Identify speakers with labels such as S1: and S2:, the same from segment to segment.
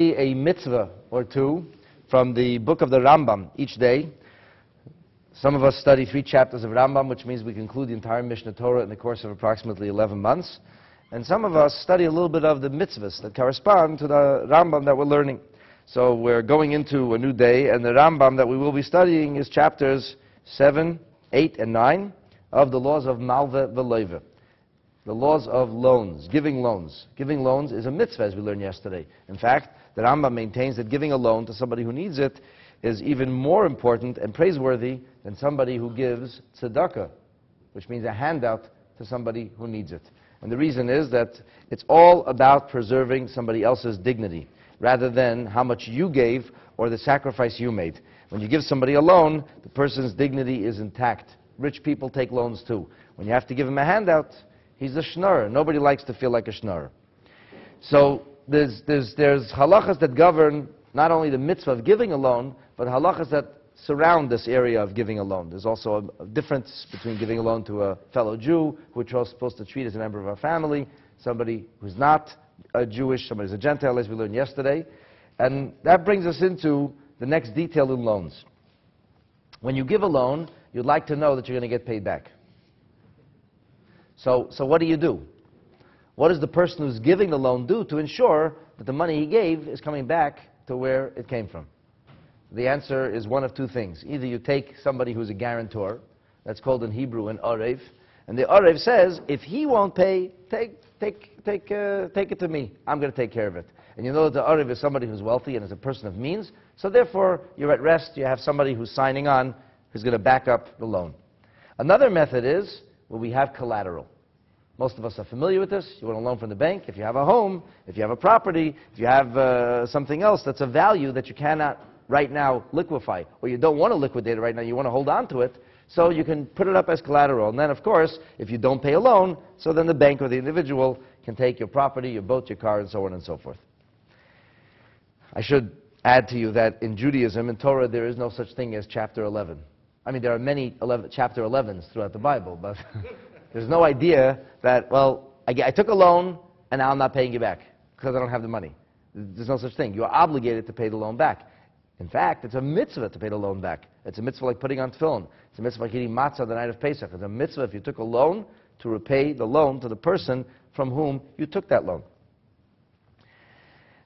S1: a mitzvah or two from the book of the Rambam each day. Some of us study three chapters of Rambam, which means we conclude the entire Mishnah Torah in the course of approximately 11 months. And some of us study a little bit of the mitzvahs that correspond to the Rambam that we're learning. So we're going into a new day, and the Rambam that we will be studying is chapters 7, 8, and 9 of the laws of Malva Veloiva. The laws of loans, giving loans. Giving loans is a mitzvah, as we learned yesterday. In fact, the Rambam maintains that giving a loan to somebody who needs it is even more important and praiseworthy than somebody who gives tzedakah, which means a handout to somebody who needs it. And the reason is that it's all about preserving somebody else's dignity rather than how much you gave or the sacrifice you made. When you give somebody a loan, the person's dignity is intact. Rich people take loans too. When you have to give him a handout, He's a schnorrer. Nobody likes to feel like a schnorrer. So there's, there's, there's halachas that govern not only the mitzvah of giving a loan, but halachas that surround this area of giving a loan. There's also a, a difference between giving a loan to a fellow Jew, who we're supposed to treat as a member of our family, somebody who's not a Jewish, somebody who's a Gentile, as we learned yesterday. And that brings us into the next detail in loans. When you give a loan, you'd like to know that you're going to get paid back. So, so what do you do? What does the person who's giving the loan do to ensure that the money he gave is coming back to where it came from? The answer is one of two things. Either you take somebody who's a guarantor, that's called in Hebrew an Arev, and the Arev says, if he won't pay, take, take, take, uh, take it to me. I'm going to take care of it. And you know that the Arev is somebody who's wealthy and is a person of means, so therefore you're at rest. You have somebody who's signing on who's going to back up the loan. Another method is where we have collateral. Most of us are familiar with this. You want a loan from the bank. If you have a home, if you have a property, if you have uh, something else that's a value that you cannot right now liquefy, or you don't want to liquidate it right now, you want to hold on to it, so you can put it up as collateral. And then, of course, if you don't pay a loan, so then the bank or the individual can take your property, your boat, your car, and so on and so forth. I should add to you that in Judaism, in Torah, there is no such thing as chapter 11. I mean, there are many 11, chapter 11s throughout the Bible, but there's no idea that, well, I, I took a loan and now I'm not paying you back because I don't have the money. There's no such thing. You're obligated to pay the loan back. In fact, it's a mitzvah to pay the loan back. It's a mitzvah like putting on tefillin. It's a mitzvah like eating matzah the night of Pesach. It's a mitzvah if you took a loan to repay the loan to the person from whom you took that loan.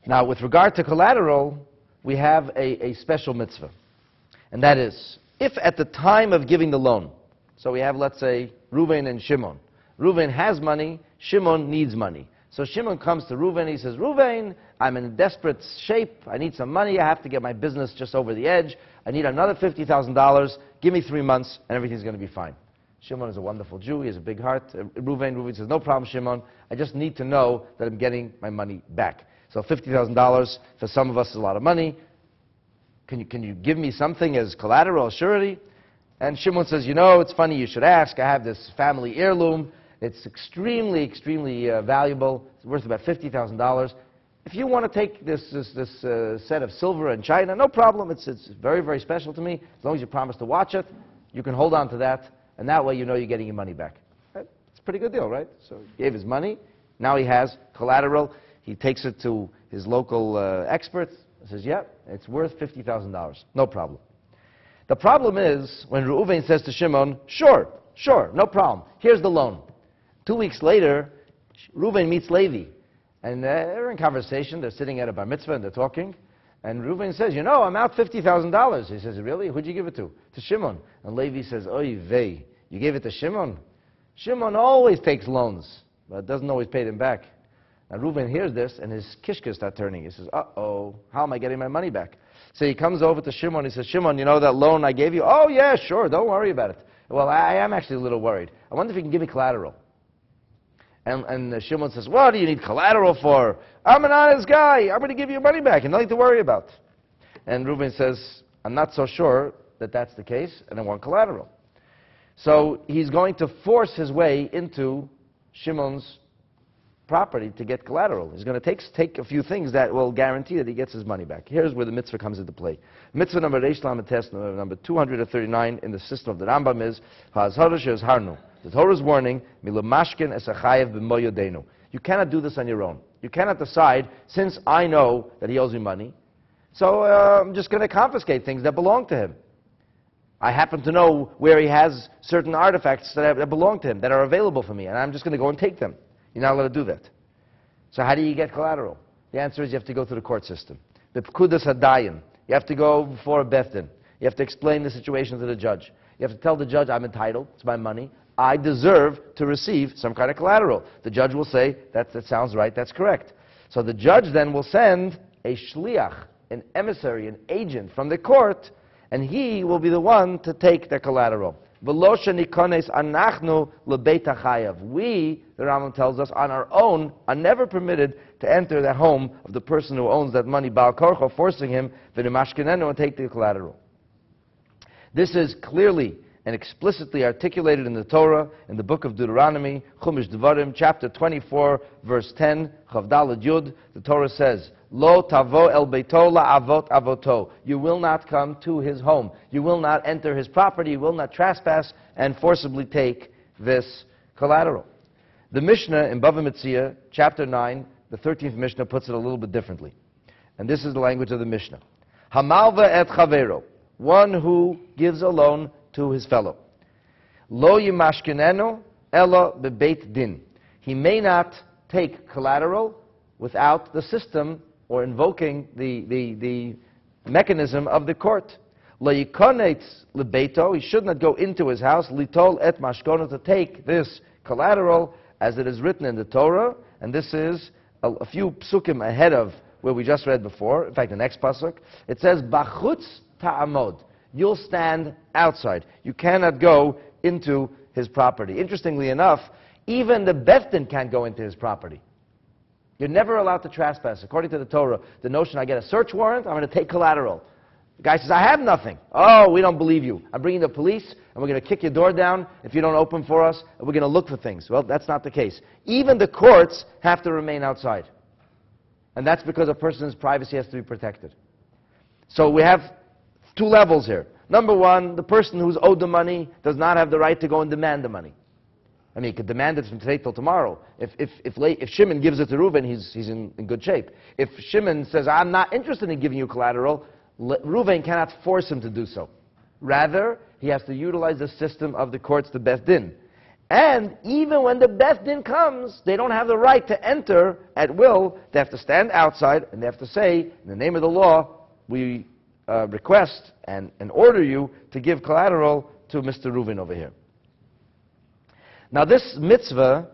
S1: Now, with regard to collateral, we have a, a special mitzvah. And that is, if at the time of giving the loan, so we have, let's say, Reuven and Shimon. Reuven has money, Shimon needs money. So Shimon comes to Reuven, he says, Reuven, I'm in desperate shape, I need some money, I have to get my business just over the edge, I need another $50,000, give me three months, and everything's going to be fine. Shimon is a wonderful Jew, he has a big heart. Uh, Reuven, Reuven says, no problem, Shimon, I just need to know that I'm getting my money back. So $50,000 for some of us is a lot of money. Can you, can you give me something as collateral, surety? And Shimon says, you know, it's funny you should ask. I have this family heirloom. It's extremely, extremely uh, valuable. It's worth about $50,000. If you want to take this, this, this uh, set of silver and china, no problem. It's, it's very, very special to me. As long as you promise to watch it, you can hold on to that. And that way you know you're getting your money back. It's a pretty good deal, right? So he gave his money. Now he has collateral. He takes it to his local uh, experts. Says, yeah, it's worth $50,000. No problem. The problem is when Reuven says to Shimon, sure, sure, no problem. Here's the loan. Two weeks later, Reuven meets Levi. And they're in conversation. They're sitting at a bar mitzvah and they're talking. And Reuven says, you know, I'm out $50,000. He says, really? Who'd you give it to? To Shimon. And Levi says, oy vey, you gave it to Shimon? Shimon always takes loans, but doesn't always pay them back. And Reuven hears this, and his kishkas start turning. He says, uh-oh, how am I getting my money back? So he comes over to Shimon. He says, Shimon, you know that loan I gave you? Oh, yeah, sure. Don't worry about it. Well, I am actually a little worried. I wonder if you can give me collateral. And, and uh, Shimon says, what do you need collateral for? I'm an honest guy. I'm going to give you money back and nothing to worry about. And Reuben says, I'm not so sure that that's the case, and I want collateral. So he's going to force his way into Shimon's property to get collateral. He's going to take, take a few things that will guarantee that he gets his money back. Here's where the mitzvah comes into play. Mitzvah number Reish Test number 239 in the system of the Rambam is harnu. The Torah's warning, Milamashkin esachayev b'moyodenu. You cannot do this on your own. You cannot decide, since I know that he owes me money, so uh, I'm just going to confiscate things that belong to him. I happen to know where he has certain artifacts that, that belong to him, that are available for me, and I'm just going to go and take them. You're not allowed to do that. So how do you get collateral? The answer is you have to go through the court system. The pkudas hadayin. You have to go before a bethdin. You have to explain the situation to the judge. You have to tell the judge, I'm entitled, it's my money. I deserve to receive some kind of collateral. The judge will say, that, that sounds right, that's correct. So the judge then will send a shliach, an emissary, an agent from the court, and he will be the one to take the collateral. We, the Rambam tells us, on our own, are never permitted to enter the home of the person who owns that money, Baal Korcho, forcing him, to Mashkinu and take the collateral. This is clearly and explicitly articulated in the Torah, in the book of Deuteronomy, Chumash Devarim, chapter 24, verse 10, Chavdalad Yud, the Torah says, Lo tavo el beito avot avoto. You will not come to his home. You will not enter his property. You will not trespass and forcibly take this collateral. The Mishnah in Bava Metzia, chapter 9, the 13th Mishnah puts it a little bit differently. And this is the language of the Mishnah. Hamalva et chavero. One who gives a loan to his fellow. Lo yimashkinenu ella bebeit din. He may not take collateral without the system or invoking the, the, the mechanism of the court. Yikonetz. He should not go into his house. Litol et mashkono to take this collateral as it is written in the Torah. And this is a, a few psukim ahead of where we just read before. In fact, the next pasuk. It says, Bachutz ta'amod you'll stand outside. You cannot go into his property. Interestingly enough, even the Bethdin can't go into his property. You're never allowed to trespass. According to the Torah, the notion I get a search warrant, I'm going to take collateral. The guy says, I have nothing. Oh, we don't believe you. I'm bringing the police, and we're going to kick your door down if you don't open for us, and we're going to look for things. Well, that's not the case. Even the courts have to remain outside. And that's because a person's privacy has to be protected. So we have two levels here. Number one, the person who's owed the money does not have the right to go and demand the money. I mean, he could demand it from today till tomorrow. If, if, if, if Shimon gives it to Reuben, he's, he's in, in good shape. If Shimon says, I'm not interested in giving you collateral, Reuven cannot force him to do so. Rather, he has to utilize the system of the courts, the Beth Din. And even when the Beth Din comes, they don't have the right to enter at will. They have to stand outside and they have to say, in the name of the law, we uh, request and, and order you to give collateral to Mr. Reuven over here. Now, this mitzvah,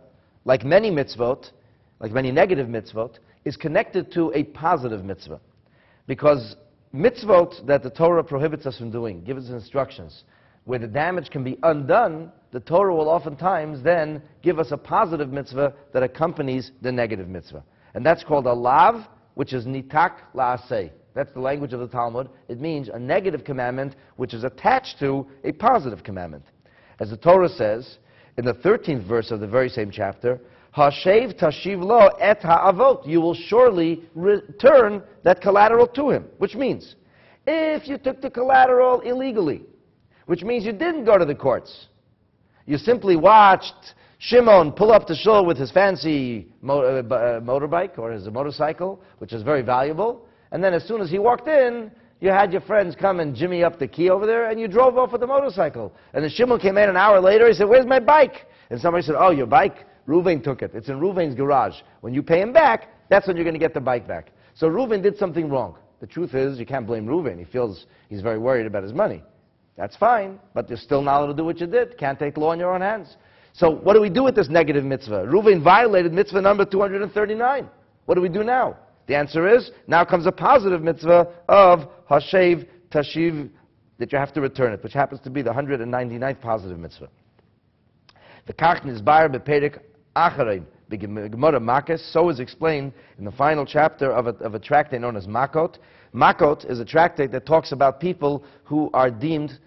S1: like many mitzvot, like many negative mitzvot, is connected to a positive mitzvah. Because mitzvot that the Torah prohibits us from doing, gives us instructions, where the damage can be undone, the Torah will oftentimes then give us a positive mitzvah that accompanies the negative mitzvah. And that's called a lav, which is nitak la'aseh. That's the language of the Talmud. It means a negative commandment which is attached to a positive commandment. As the Torah says in the 13th verse of the very same chapter, Hashev tashiv lo et ha'avot. You will surely return that collateral to him. Which means, if you took the collateral illegally, which means you didn't go to the courts, you simply watched Shimon pull up the shul with his fancy uh, uh, motorbike or his motorcycle, which is very valuable, and then as soon as he walked in, you had your friends come and jimmy up the key over there, and you drove off with the motorcycle. And the Shimon came in an hour later, he said, where's my bike? And somebody said, oh, your bike? Reuven took it. It's in Reuven's garage. When you pay him back, that's when you're going to get the bike back. So Reuven did something wrong. The truth is, you can't blame Reuven. He feels he's very worried about his money. That's fine, but you're still not allowed to do what you did. Can't take law in your own hands. So what do we do with this negative mitzvah? Reuven violated mitzvah number 239. What do we do now? The answer is, now comes a positive mitzvah of Hashev Tashiv, that you have to return it, which happens to be the 199th positive mitzvah. The Kach Nizbar Beperik Acharein, Gemara Makis, so is explained in the final chapter of a, of a tractate known as Makot. Makot is a tractate that talks about people who are deemed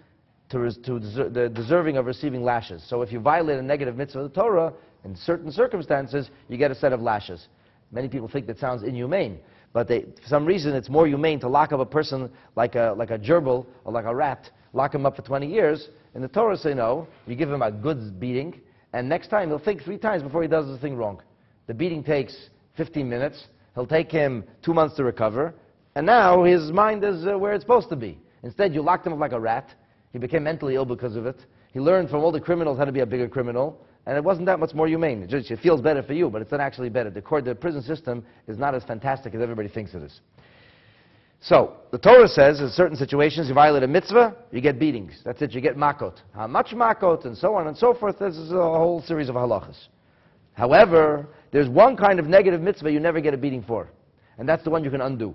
S1: to, to deser deserving of receiving lashes. So if you violate a negative mitzvah of the Torah, in certain circumstances, you get a set of lashes. Many people think that sounds inhumane, but they, for some reason it's more humane to lock up a person like a, like a gerbil or like a rat, lock him up for 20 years. And the Torah say no, you give him a good beating, and next time he'll think three times before he does the thing wrong. The beating takes 15 minutes. He'll take him two months to recover. And now his mind is uh, where it's supposed to be. Instead, you locked him up like a rat. He became mentally ill because of it. He learned from all the criminals how to be a bigger criminal. And it wasn't that much more humane. It just it feels better for you, but it's not actually better. The, court, the prison system is not as fantastic as everybody thinks it is. So, the Torah says in certain situations you violate a mitzvah, you get beatings. That's it, you get makot. How much makot, and so on and so forth. This is a whole series of halachas. However, there's one kind of negative mitzvah you never get a beating for, and that's the one you can undo.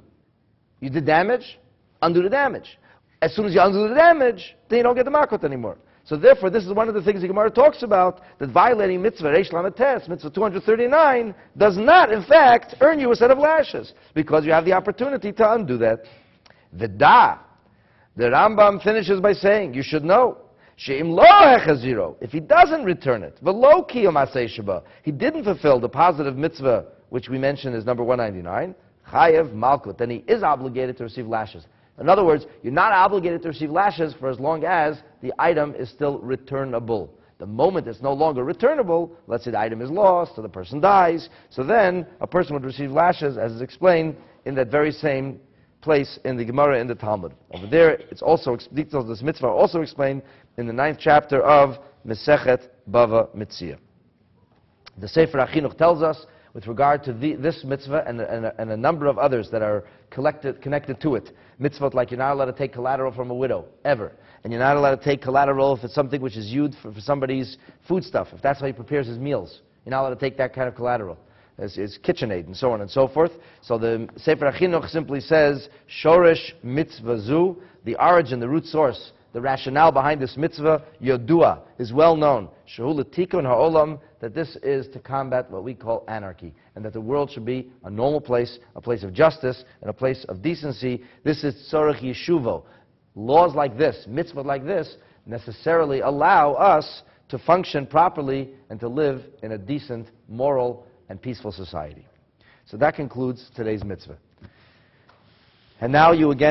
S1: You did damage, undo the damage. As soon as you undo the damage, then you don't get the makot anymore. So therefore, this is one of the things the Gemara talks about, that violating mitzvah, Reish Lametes, mitzvah 239, does not, in fact, earn you a set of lashes, because you have the opportunity to undo that. Vida, the Rambam finishes by saying, you should know, She'im lo hechaziro, if he doesn't return it, v'lo sheba, he didn't fulfill the positive mitzvah, which we mentioned is number 199, chayev malkut, then he is obligated to receive lashes. In other words, you're not obligated to receive lashes for as long as the item is still returnable. The moment it's no longer returnable, let's say the item is lost or the person dies, so then a person would receive lashes, as is explained in that very same place in the Gemara in the Talmud. Over there, it's also details of this mitzvah are also explained in the ninth chapter of Mesechet Bava Metzia. The Sefer HaChinuch tells us with regard to the, this mitzvah and, and, and, a number of others that are connected to it. Mitzvot like you're not allowed to take collateral from a widow, ever. And you're not allowed to take collateral if it's something which is used for, for somebody's foodstuff, if that's how he prepares his meals. You're not allowed to take that kind of collateral. It's, it's KitchenAid and so on and so forth. So the Sefer HaChinuch simply says, Shorish mitzvah zu, the origin, the root source, the rationale behind this mitzvah, Yodua, is well known. Shahul tikun ha'olam, that this is to combat what we call anarchy, and that the world should be a normal place, a place of justice, and a place of decency. This is tzorach yeshuvo. Laws like this, mitzvah like this, necessarily allow us to function properly and to live in a decent, moral, and peaceful society. So that concludes today's mitzvah. And now you again